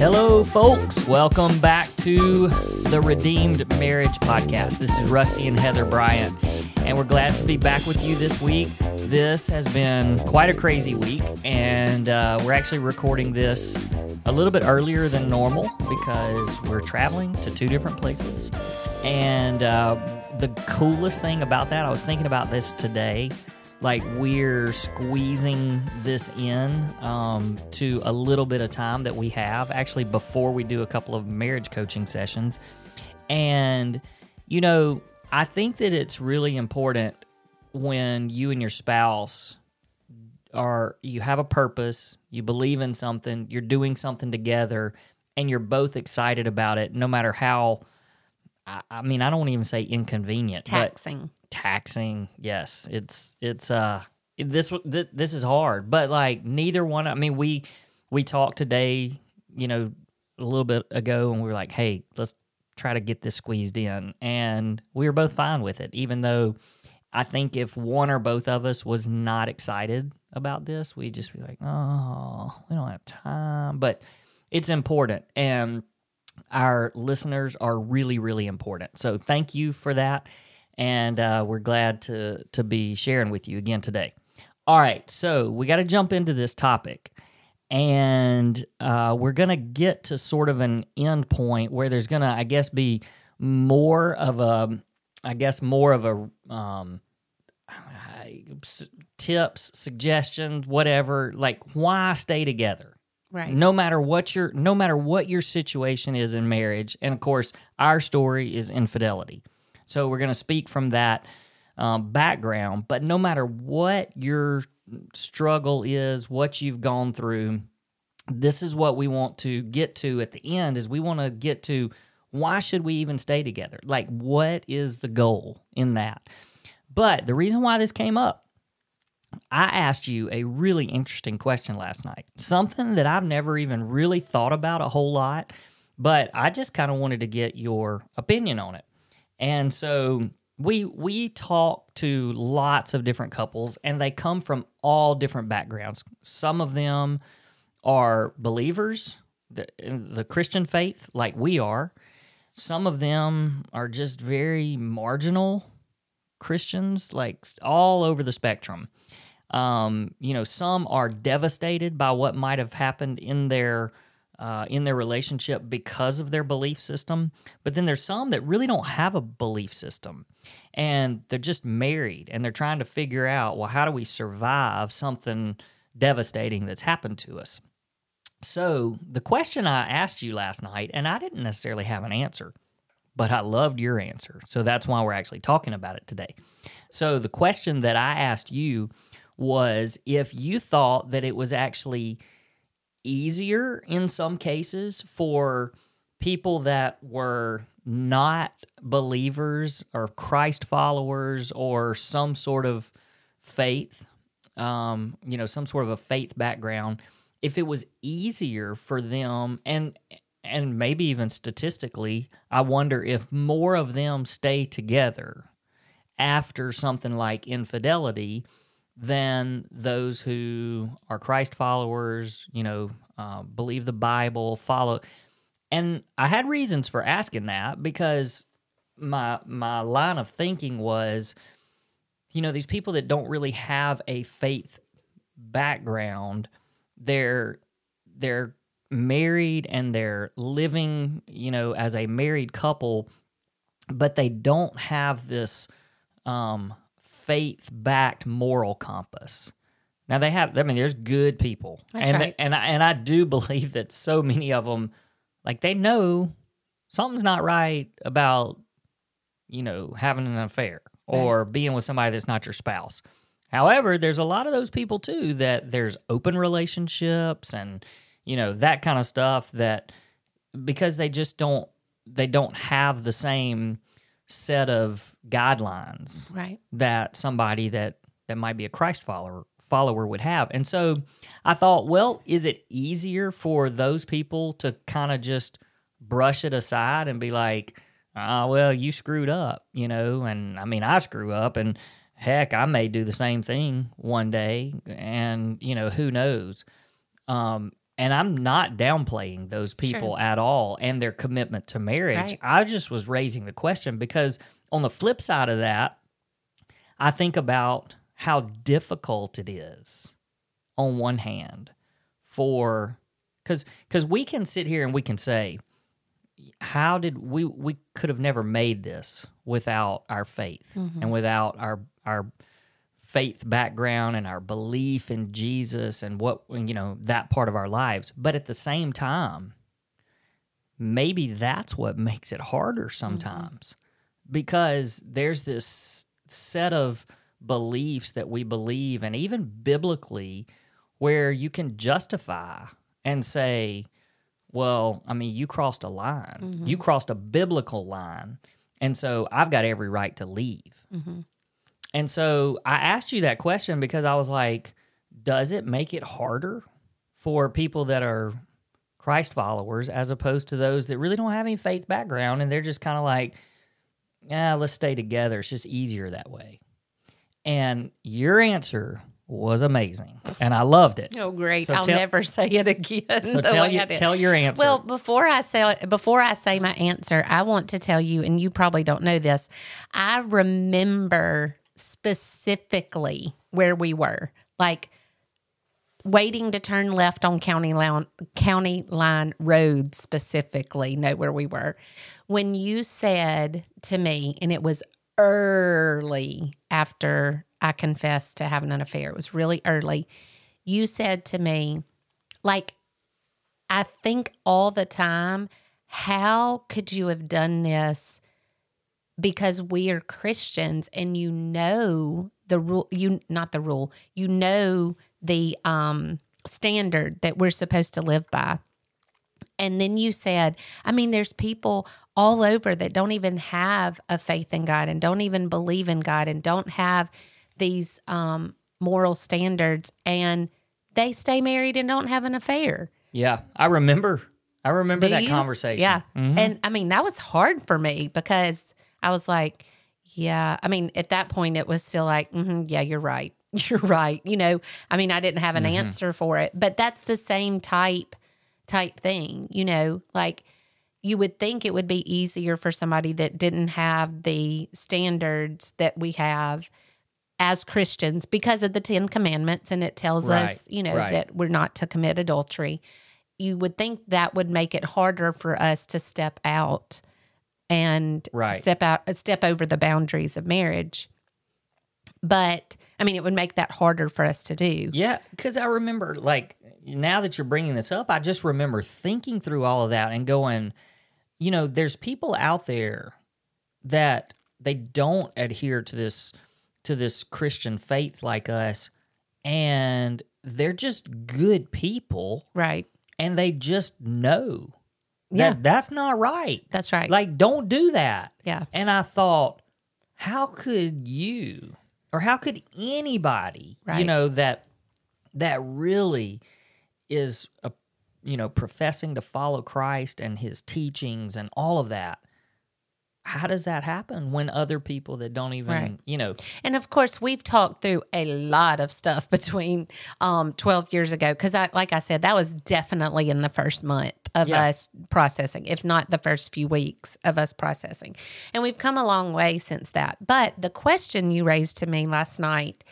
Hello, folks. Welcome back to the Redeemed Marriage Podcast. This is Rusty and Heather Bryant, and we're glad to be back with you this week. This has been quite a crazy week, and uh, we're actually recording this a little bit earlier than normal because we're traveling to two different places. And uh, the coolest thing about that, I was thinking about this today like we're squeezing this in um, to a little bit of time that we have actually before we do a couple of marriage coaching sessions and you know i think that it's really important when you and your spouse are you have a purpose you believe in something you're doing something together and you're both excited about it no matter how i, I mean i don't even say inconvenient taxing. Taxing. Yes it's it's uh this th- this is hard but like neither one i mean we we talked today you know a little bit ago and we were like hey let's try to get this squeezed in and we were both fine with it even though i think if one or both of us was not excited about this we'd just be like oh we don't have time but it's important and our listeners are really really important so thank you for that and uh, we're glad to to be sharing with you again today. All right, so we got to jump into this topic, and uh, we're gonna get to sort of an end point where there's gonna, I guess, be more of a, I guess, more of a um, tips, suggestions, whatever. Like why stay together Right. no matter what your no matter what your situation is in marriage and of course our story is infidelity so we're going to speak from that um, background but no matter what your struggle is what you've gone through this is what we want to get to at the end is we want to get to why should we even stay together like what is the goal in that but the reason why this came up I asked you a really interesting question last night. Something that I've never even really thought about a whole lot, but I just kind of wanted to get your opinion on it. And so we we talk to lots of different couples and they come from all different backgrounds. Some of them are believers, the, the Christian faith like we are. Some of them are just very marginal Christians, like all over the spectrum. Um, you know, some are devastated by what might have happened in their uh, in their relationship because of their belief system. But then there's some that really don't have a belief system, and they're just married and they're trying to figure out, well, how do we survive something devastating that's happened to us? So the question I asked you last night, and I didn't necessarily have an answer but I loved your answer. So that's why we're actually talking about it today. So the question that I asked you was if you thought that it was actually easier in some cases for people that were not believers or Christ followers or some sort of faith, um, you know, some sort of a faith background, if it was easier for them and and maybe even statistically, I wonder if more of them stay together after something like infidelity than those who are Christ followers, you know, uh, believe the Bible, follow. And I had reasons for asking that because my my line of thinking was, you know, these people that don't really have a faith background, they're they're married and they're living, you know, as a married couple, but they don't have this um, faith backed moral compass. Now they have. I mean, there's good people, That's and right. and I, and I do believe that so many of them, like they know something's not right about, you know, having an affair or being with somebody that's not your spouse. However, there's a lot of those people too that there's open relationships and you know that kind of stuff that because they just don't they don't have the same set of guidelines Right. that somebody that that might be a Christ follower follower would have. And so I thought, well, is it easier for those people to kind of just brush it aside and be like, "Ah, well, you screwed up," you know, and I mean, I screw up and heck, I may do the same thing one day and, you know, who knows. Um And I'm not downplaying those people at all and their commitment to marriage. Right. I just was raising the question because on the flip side of that, I think about how difficult it is on one hand for cuz cuz we can sit here and we can say how did we we could have never made this without our faith mm-hmm. and without our our faith background and our belief in Jesus and what you know that part of our lives. But at the same time maybe that's what makes it harder mm-hmm. sometimes. Because there's this set of beliefs that we believe and even biblically where you can justify and say well i mean you crossed a line. You mm-hmm. crossed a biblical line and so i've got every right to leave mm-hmm. And so i asked you that question because i was like does it make it harder for people that are christ followers as opposed to those that really don't have any faith background and they're just kind of like yeah let's stay together it's just easier that way and your answer was amazing and i loved it Oh, great! So I'll tell- never say it again. so tell, you, tell your answer Well, before I say before I say my answer, I want to tell you, and you probably don't know this. I remember specifically where we were, like waiting to turn left on county line county line road specifically know where we were. When you said to me and it was early after i confessed to having an affair it was really early you said to me like i think all the time how could you have done this because we are Christians and you know the rule you not the rule you know the um standard that we're supposed to live by and then you said i mean there's people all over that don't even have a faith in god and don't even believe in god and don't have these um moral standards and they stay married and don't have an affair yeah i remember i remember do that you? conversation Yeah. Mhm. And I mean, that was hard for me because I was like, yeah. I mean, at that point, it was still like, hmm yeah, you're right. You're right. You know, I mean, I didn't have an answer for it, but that's the same type type thing, you know, like you would think it would be easier for somebody that didn't have the standards that we have as Christians because of the 10 commandments and it tells Right, us, you know, right. that we're not to commit adultery you would think that would make it harder for us to step out and Right. step out uh, step over the boundaries of marriage. But i mean it would make that harder for us to do. Yeah, because I remember, like, now that you're bringing this up, I just remember thinking through all of that and going, you know, there's people out there that they don't adhere to this to this Christian faith like us, and they're just good people, right. And they just know Yeah. that that's not right. that's right Like, don't do that. yeah And I thought, how could you or how could anybody, you know, that that really is a you know, professing to follow Christ and his teachings and all of that. How does that happen when other people that don't even, Right. you know, and of course we've talked through a lot of stuff between um 12 years ago because i like i said that was definitely in the first month of Yeah. us processing if not the first few weeks of us processing. And we've come a long way since that. But the question you raised to me last night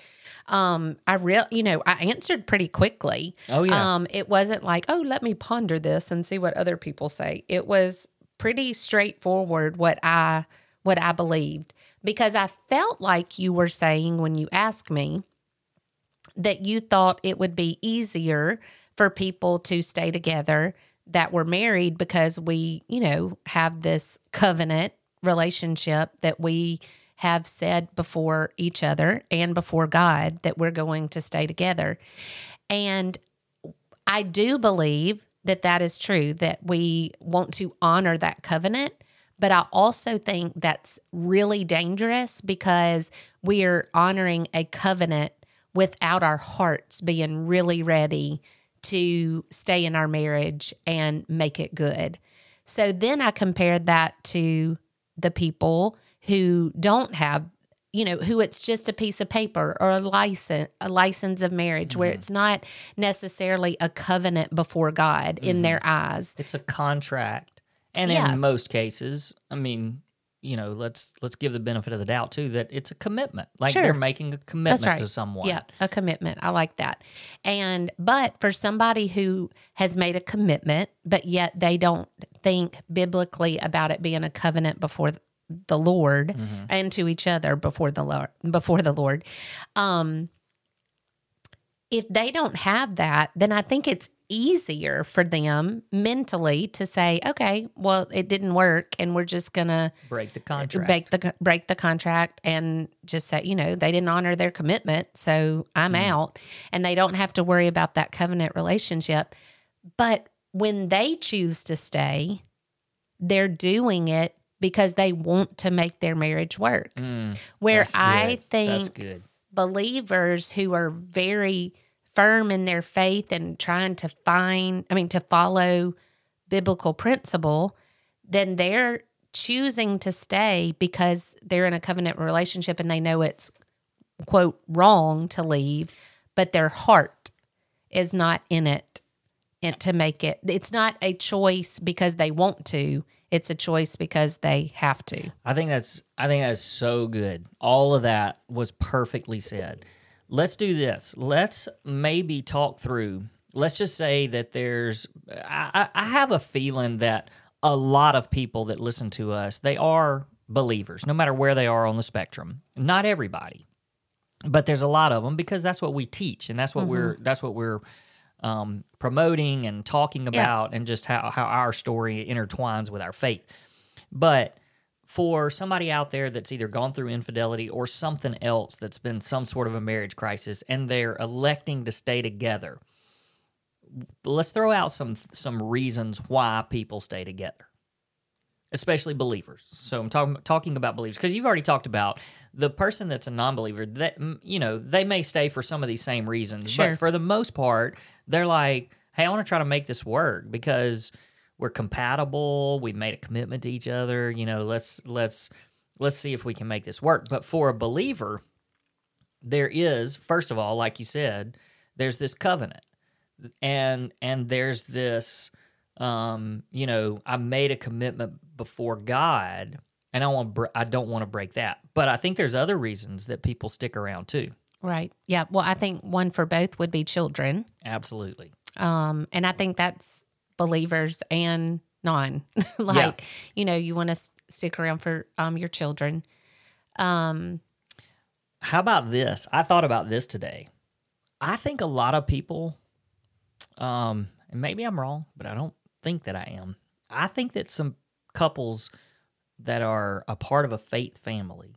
um i real you know i answered pretty quickly. Oh, yeah. um it wasn't like oh let me ponder this and see what other people say. It was pretty straightforward what i what i believed. Because i felt like you were saying when you asked me that you thought it would be easier for people to stay together that we're married because we, you know, have this covenant relationship that we have said before each other and before God that we're going to stay together. And I do believe that that is true, that we want to honor that covenant. But I also think that's really dangerous because we are honoring a covenant without our hearts being really ready to stay in our marriage and make it good. So then I compared that to the people who don't have you know who it's just a piece of paper or a license a license of marriage where Mm-hmm. it's not necessarily a covenant before God in their eyes. It's a contract. And Yeah. in most cases, I mean, you know, let's let's give the benefit of the doubt too that it's a commitment. Like Sure. they're making a commitment right. to someone. Yeah, a commitment. I like that. And but for somebody who has made a commitment, but yet they don't think biblically about it being a covenant before the Lord Mm-hmm. and to each other before the Lord before the Lord. Um if they don't have that, then I think it's easier for them mentally to say, okay, well, it didn't work and we're just to Break the contract. break the break the contract and just say, you know, they didn't honor their commitment, so I'm out, and they don't have to worry about that covenant relationship. But when they choose to stay, they're doing it because they want to make their marriage work. Mm, Where I think that's good. believers who are very firm in their faith and trying to find, I mean, to follow biblical principle, then they're choosing to stay because they're in a covenant relationship and they know it's, quote, wrong to leave, but their heart is not in it and to make it. It's not a choice because they want to. It's a choice because they have to. I think that's I think that's so good. All of that was perfectly said. Let's do this. Let's maybe talk through. Let's just say that there's. I, I have a feeling that a lot of people that listen to us they are believers, no matter where they are on the spectrum. Not everybody, but there's a lot of them because that's what we teach and that's what we're that's what we're um, promoting and talking about and just how how our story intertwines with our faith. But for somebody out there that's either gone through infidelity or something else that's been some sort of a marriage crisis and they're electing to stay together, let's throw out some some reasons why people stay together. Especially believers. So I'm talking talking about believers because you've already talked about the person that's a non-believer. That you know they may stay for some of these same reasons, Sure. but for the most part, they're like, "Hey, I want to try to make this work because we're compatible. We made a commitment to each other. You know, let's let's let's see if we can make this work." But for a believer, there is first of all, like you said, there's this covenant, and and there's this, um, you know, I made a commitment before God, and I want br- I don't want to break that. But I think there's other reasons that people stick around too. Right. Yeah. Well, I think one for both would be children. Absolutely. Um, and I think that's believers and non. like, you know, you want to s- stick around for um, your children. Um, How about this? I thought about this today. I think a lot of people, um, and maybe I'm wrong, but I don't think that I am. I think that some couples that are a part of a faith family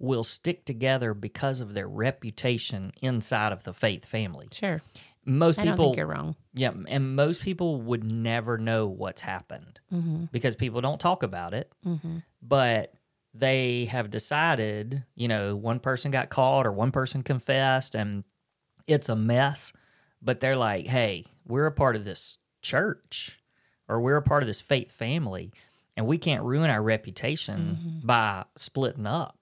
will stick together because of their reputation inside of the faith family. sure. Most I people, think you're wrong. yeah, and most people would never know what's happened Mm-hmm. because people don't talk about it Mm-hmm. but they have decided, you know, one person got caught or one person confessed and it's a mess, but they're like, hey, we're a part of this church or we're a part of this faith family and we can't ruin our reputation by splitting up.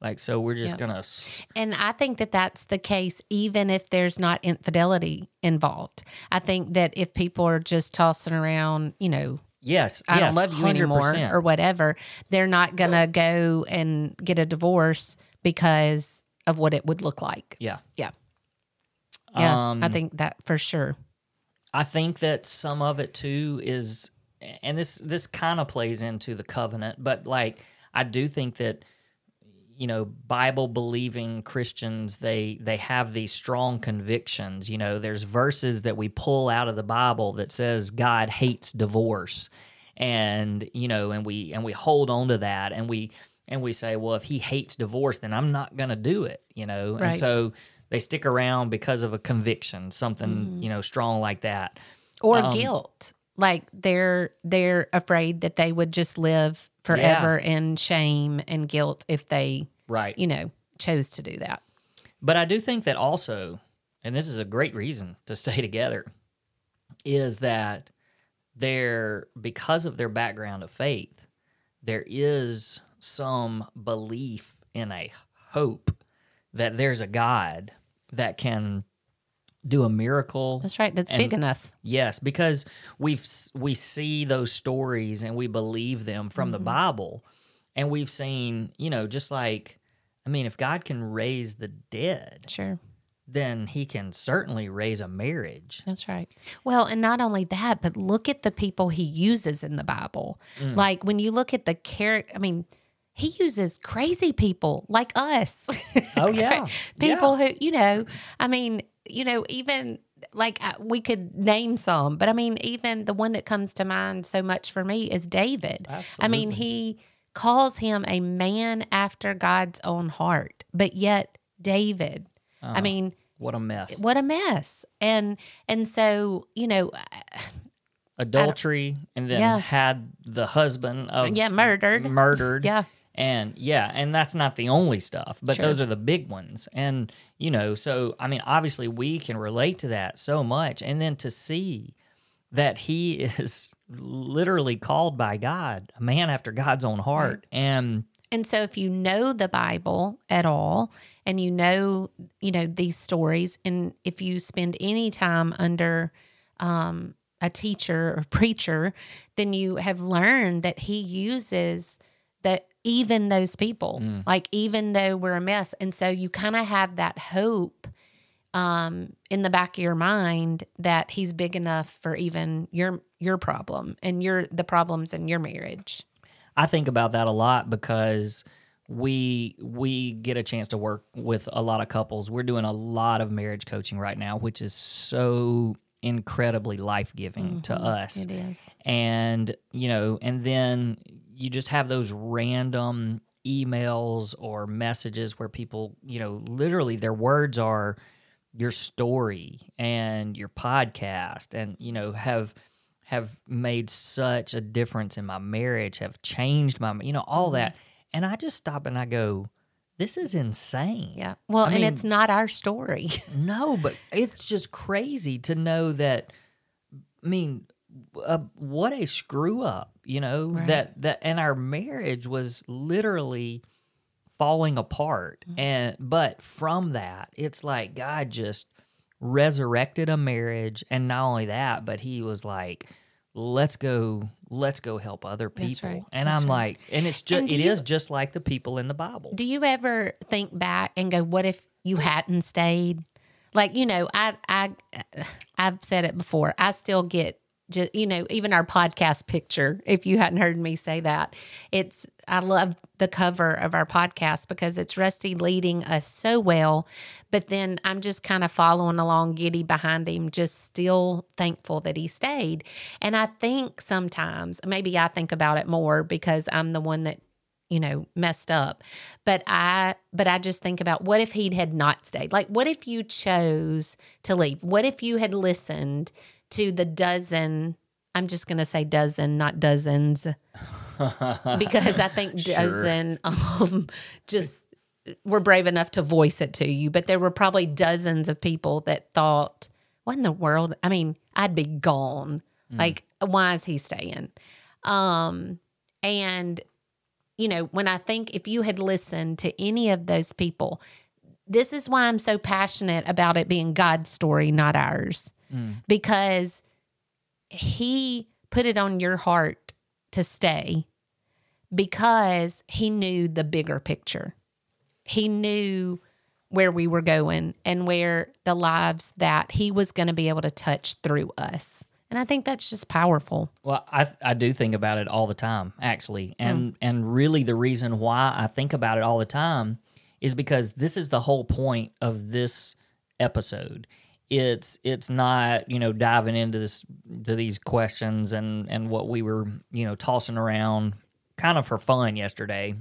Like, so we're just Yeah. going to, And I think that that's the case, even if there's not infidelity involved. I think that if people are just tossing around, you know, yes, I yes, don't love you anymore 100%. or whatever, they're not going to go and get a divorce because of what it would look like. yeah. Yeah. Yeah. Um, I think that for sure. I think that some of it too is, and this this kind of plays into the covenant, but like I do think that you know Bible believing Christians they they have these strong convictions. You know, there's verses that we pull out of the Bible that says God hates divorce, and you know, and we and we hold on to that, and we and we say, well, if He hates divorce, then I'm not gonna do it. You know, and so they stick around because of a conviction, something you know strong like that. Or Um, guilt. Like they're they're afraid that they would just live forever in shame and guilt if they, Right. you know, chose to do that. But I do think that also, and this is a great reason to stay together, is that there, because of their background of faith, there is some belief in a hope that there's a God that can do a miracle. That's right. That's And- big enough. Yes, because we've we see those stories and we believe them from the mm-hmm. Bible, and we've seen, you know, just like I mean, if God can raise the dead, Sure. then He can certainly raise a marriage. That's right. Well, and not only that, but look at the people he uses in the Bible. Mm. Like when you look at the character, I mean, he uses crazy people like us. Oh yeah, people who, you know, I mean, you know, even like uh, we could name some, but I mean, even the one that comes to mind so much for me is David. I mean, he calls him a man after God's own heart, but yet David, I mean, what a mess. what a mess and and so you know Adultery, and then Yeah. had the husband of yeah murdered murdered. yeah And yeah, and that's not the only stuff, but Sure. those are the big ones. And, you know, so I mean, obviously we can relate to that so much. And then to see that he is literally called by God, a man after God's own heart. And and so if you know the bible at all and you know you know these stories and if you spend any time under um a teacher or preacher then you have learned that he uses that even those people like even though we're a mess and so you kind of have that hope um, in the back of your mind that he's big enough for even your your problem and your the problems in your marriage. I think about that a lot because we we get a chance to work with a lot of couples. We're doing a lot of marriage coaching right now, which is so incredibly life-giving to us. It is. and you know and then you just have those random emails or messages where people you know literally their words are your story and your podcast and you know have have made such a difference in my marriage have changed my you know all that and i just stop and i go this is insane Yeah. Well, I and mean- it's not our story. no, but it's just crazy to know that. I mean, uh, what a screw up, you know Right. that that and our marriage was literally falling apart, Mm-hmm. and but from that, it's like God just resurrected a marriage, and not only that, but He was like. Let's go. Let's go help other people. Right. And That's I'm right. like, and it's just, And it you- is just like the people in the Bible. Do you ever think back and go, "What if you hadn't stayed?" Like you know, I I I've said it before. I still get just you know even our podcast picture. If you hadn't heard me say that, it's I love the cover of our podcast because it's Rusty leading us so well, but then I'm just kind of following along, giddy behind him, just still thankful that he stayed. And I think sometimes maybe I think about it more because I'm the one that you know messed up but i but i just think about what if he had not stayed like what if you chose to leave what if you had listened to the dozen i'm just going to say dozen not dozens. Because i think Sure. dozen um just were brave enough to voice it to you. But there were probably dozens of people that thought what in the world? I mean i'd be gone. Like why is he staying? Um and you know, when I think if you had listened to any of those people, this is why I'm so passionate about it being God's story, not ours, Mm. because He put it on your heart to stay because He knew the bigger picture. He knew where we were going and where the lives that He was going to be able to touch through us. And I think that's just powerful. Well, I I do think about it all the time, actually, mm. and and really the reason why I think about it all the time is because this is the whole point of this episode. It's it's not you know diving into this to these questions and and what we were you know tossing around kind of for fun yesterday,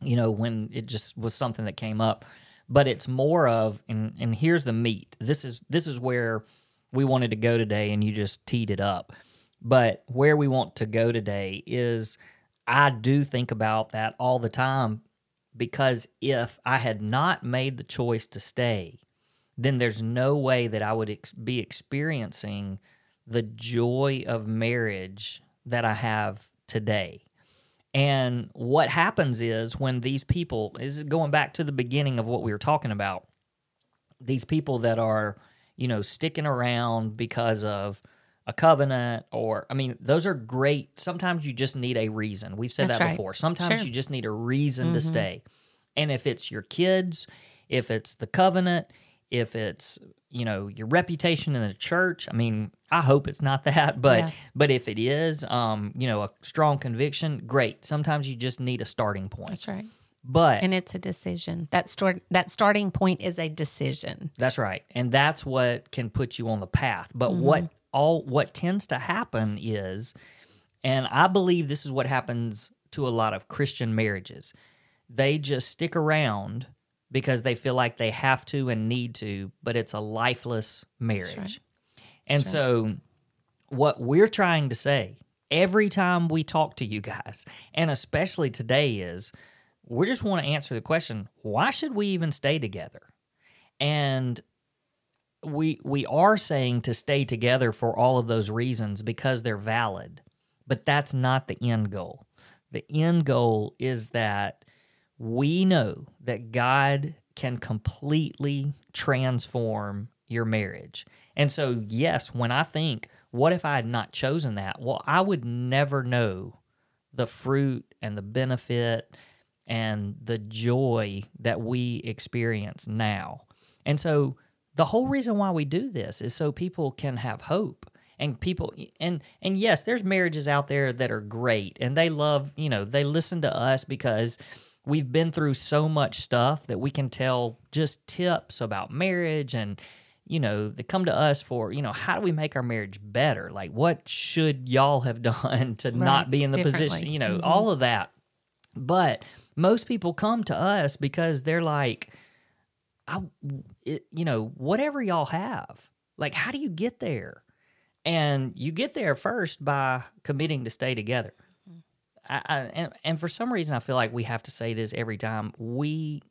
you know when it just was something that came up, but it's more of and and here's the meat. This is this is where we wanted to go today and you just teed it up. But where we want to go today is I do think about that all the time because if I had not made the choice to stay, then there's no way that I would ex- be experiencing the joy of marriage that I have today. And what happens is when these people is going back to the beginning of what we were talking about, these people that are, you know, sticking around because of a covenant or I mean, those are great. Sometimes you just need a reason. We've said That's that right. before. Sometimes Sure. you just need a reason to mm-hmm. stay. And if it's your kids, if it's the covenant, if it's, you know, your reputation in the church, I mean, I hope it's not that, but Yeah. but if it is, um, you know, a strong conviction, great. Sometimes you just need a starting point. That's right. But And it's a decision. That start that starting point is a decision. That's right. And that's what can put you on the path. But what all what tends to happen is and I believe this is what happens to a lot of Christian marriages. They just stick around because they feel like they have to and need to, but it's a lifeless marriage. And so what we're trying to say every time we talk to you guys, and especially today is we just want to answer the question, why should we even stay together? And we we are saying to stay together for all of those reasons because they're valid. But that's not the end goal. The end goal is that we know that God can completely transform your marriage. And so, yes, when I think, what if I had not chosen that? Well, I would never know the fruit and the benefit and the joy that we experience now. And so, the whole reason why we do this is so people can have hope and people and and yes there's marriages out there that are great and they love you know they listen to us because we've been through so much stuff that we can tell just tips about marriage and you know they come to us for you know how do we make our marriage better? Like what should y'all have done to not be in the position you know mm-hmm. all of that. But most people come to us because they're like I, it, you know, whatever y'all have, like, how do you get there? And you get there first by committing to stay together. I, I, and, and for some reason, I feel like we have to say this every time. We,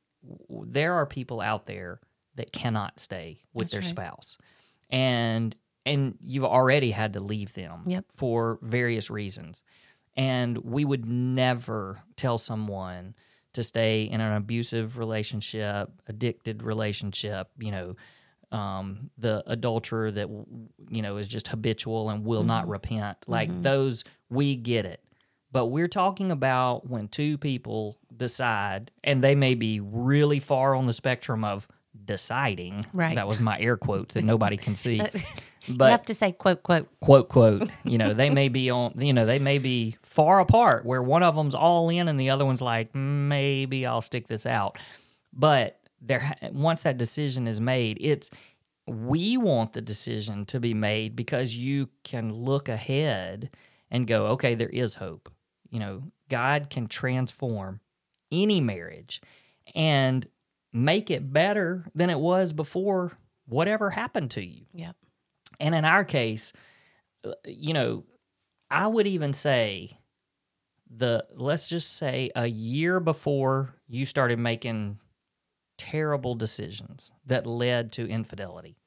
there are people out there that cannot stay with That's their right. spouse, and and you've already had to leave them Yep. for various reasons. And we would never tell someone to stay in an abusive relationship, addicted relationship, you know, um, the adulterer that, you know, is just habitual and will not repent. Like those, we get it. But we're talking about when two people decide, and they may be really far on the spectrum of deciding. Right. That was my air quotes that nobody can see. But you have to say quote quote. quote quote you know they may be on you know they may be far apart where one of them's all in and the other one's like maybe i'll stick this out but there once that decision is made it's we want the decision to be made because you can look ahead and go okay there is hope you know god can transform any marriage and make it better than it was before whatever happened to you Yep. and in our case, uh, you know, I would even say the let's just say a year before you started making terrible decisions that led to infidelity.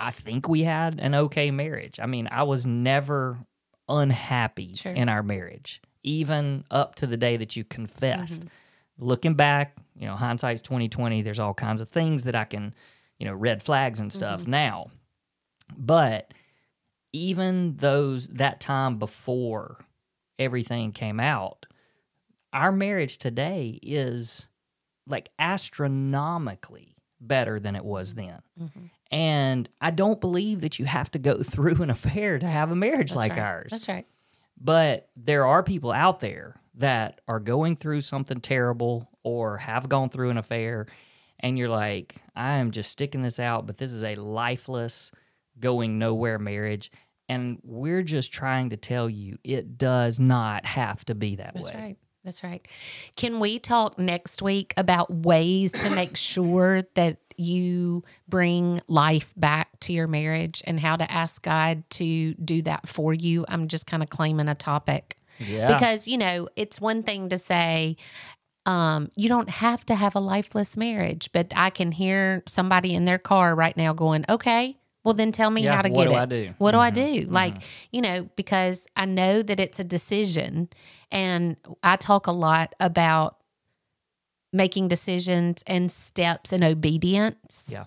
I think we had an okay marriage. I mean, I was never unhappy Sure. in our marriage, even up to the day that you confessed. Mm-hmm. Looking back, you know, hindsight's twenty twenty. There's all kinds of things that I can, you know, red flags and stuff mm-hmm. now. But even those that time before everything came out, our marriage today is like astronomically better than it was then. Mm-hmm. And I don't believe that you have to go through an affair to have a marriage That's like right. ours. That's right. But there are people out there that are going through something terrible or have gone through an affair, and you're like, I am just sticking this out, but this is a lifeless, going nowhere marriage. And we're just trying to tell you it does not have to be that That's way. right. That's right. Can we talk next week about ways to make sure that you bring life back to your marriage and how to ask God to do that for you? I'm just kind of claiming a topic Yeah. because, you know, it's one thing to say, um, you don't have to have a lifeless marriage, but I can hear somebody in their car right now going, okay, Well, then tell me Yeah, how to what get do it. I do? What do I do? Like, you know, because I know that it's a decision. And I talk a lot about making decisions and steps and obedience. Yeah.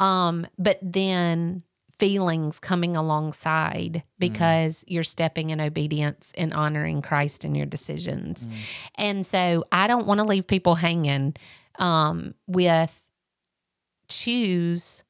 Um, but then feelings coming alongside because you're stepping in obedience and honoring Christ in your decisions. And so I don't want to leave people hanging um, with choose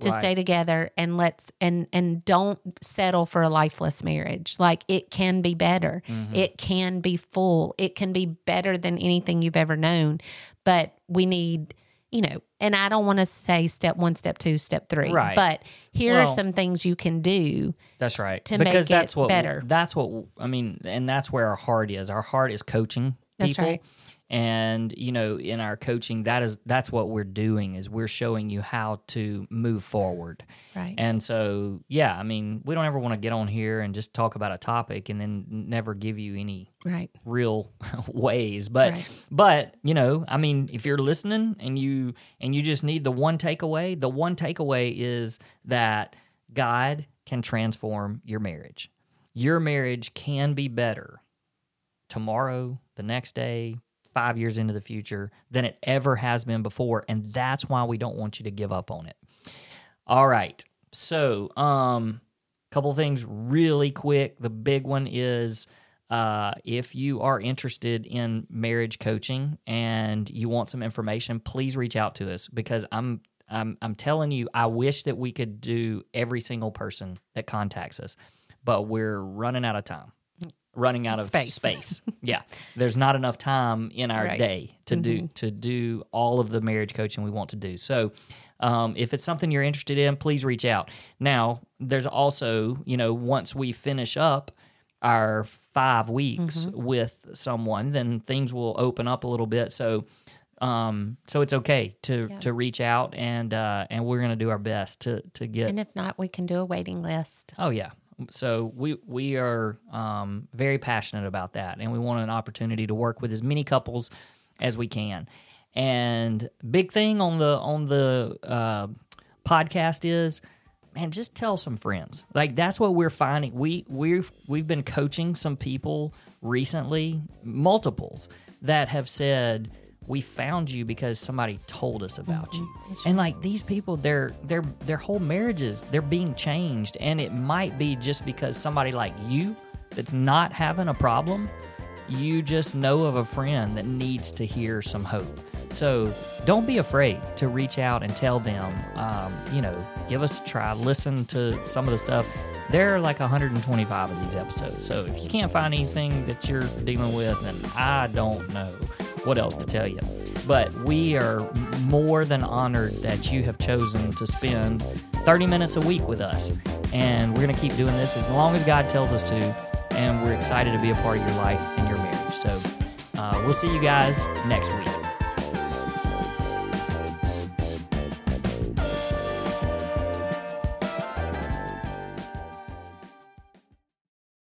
to Right. stay together and let's and and don't settle for a lifeless marriage like it can be better Mm-hmm. it can be full it can be better than anything you've ever known but we need you know and i don't want to say step one step two step three Right. but here are some things you can do That's right. to because make it that's what better. That's what I mean, and that's where our heart is. Our heart is coaching That's people. right. And you know, in our coaching, that is that's what we're doing is we're showing you how to move forward. right And so, yeah, I mean, we don't ever want to get on here and just talk about a topic and then never give you any right real ways but Right. but you know i mean if you're listening and you and you just need the one takeaway the one takeaway is that god can transform your marriage your marriage can be better tomorrow the next day five years into the future than it ever has been before and that's why we don't want you to give up on it. All right so um couple things really quick. The big one is uh, if you are interested in marriage coaching and you want some information, please reach out to us because I'm I'm I'm telling you, I wish that we could do every single person that contacts us, but we're running out of time, running out of Space. space. yeah, there's not enough time in our Right. day to do to do all of the marriage coaching we want to do. So. Um, if it's something you're interested in, please reach out. Now, there's also, you know, once we finish up our five weeks with someone, then things will open up a little bit. So, um, so it's okay to to reach out and uh, and we're gonna do our best to to get. and if not we can do a waiting list oh yeah. So we we are um, very passionate about that, and we want an opportunity to work with as many couples as we can. And big thing on the on the uh, podcast is man, just tell some friends. Like that's what we're finding. We we've we've been coaching some people recently, multiples that have said we found you because somebody told us about you. And like these people, their their their whole marriages, they're being changed, and it might be just because somebody like you that's not having a problem you just know of a friend that needs to hear some hope. So don't be afraid to reach out and tell them, um, you know, give us a try, listen to some of the stuff. There are like 125 of these episodes. So if you can't find anything that you're dealing with, then I don't know what else to tell you. But we are more than honored that you have chosen to spend 30 minutes a week with us. And we're going to keep doing this as long as God tells us to and we're excited to be a part of your life and your marriage. So uh, we'll see you guys next week.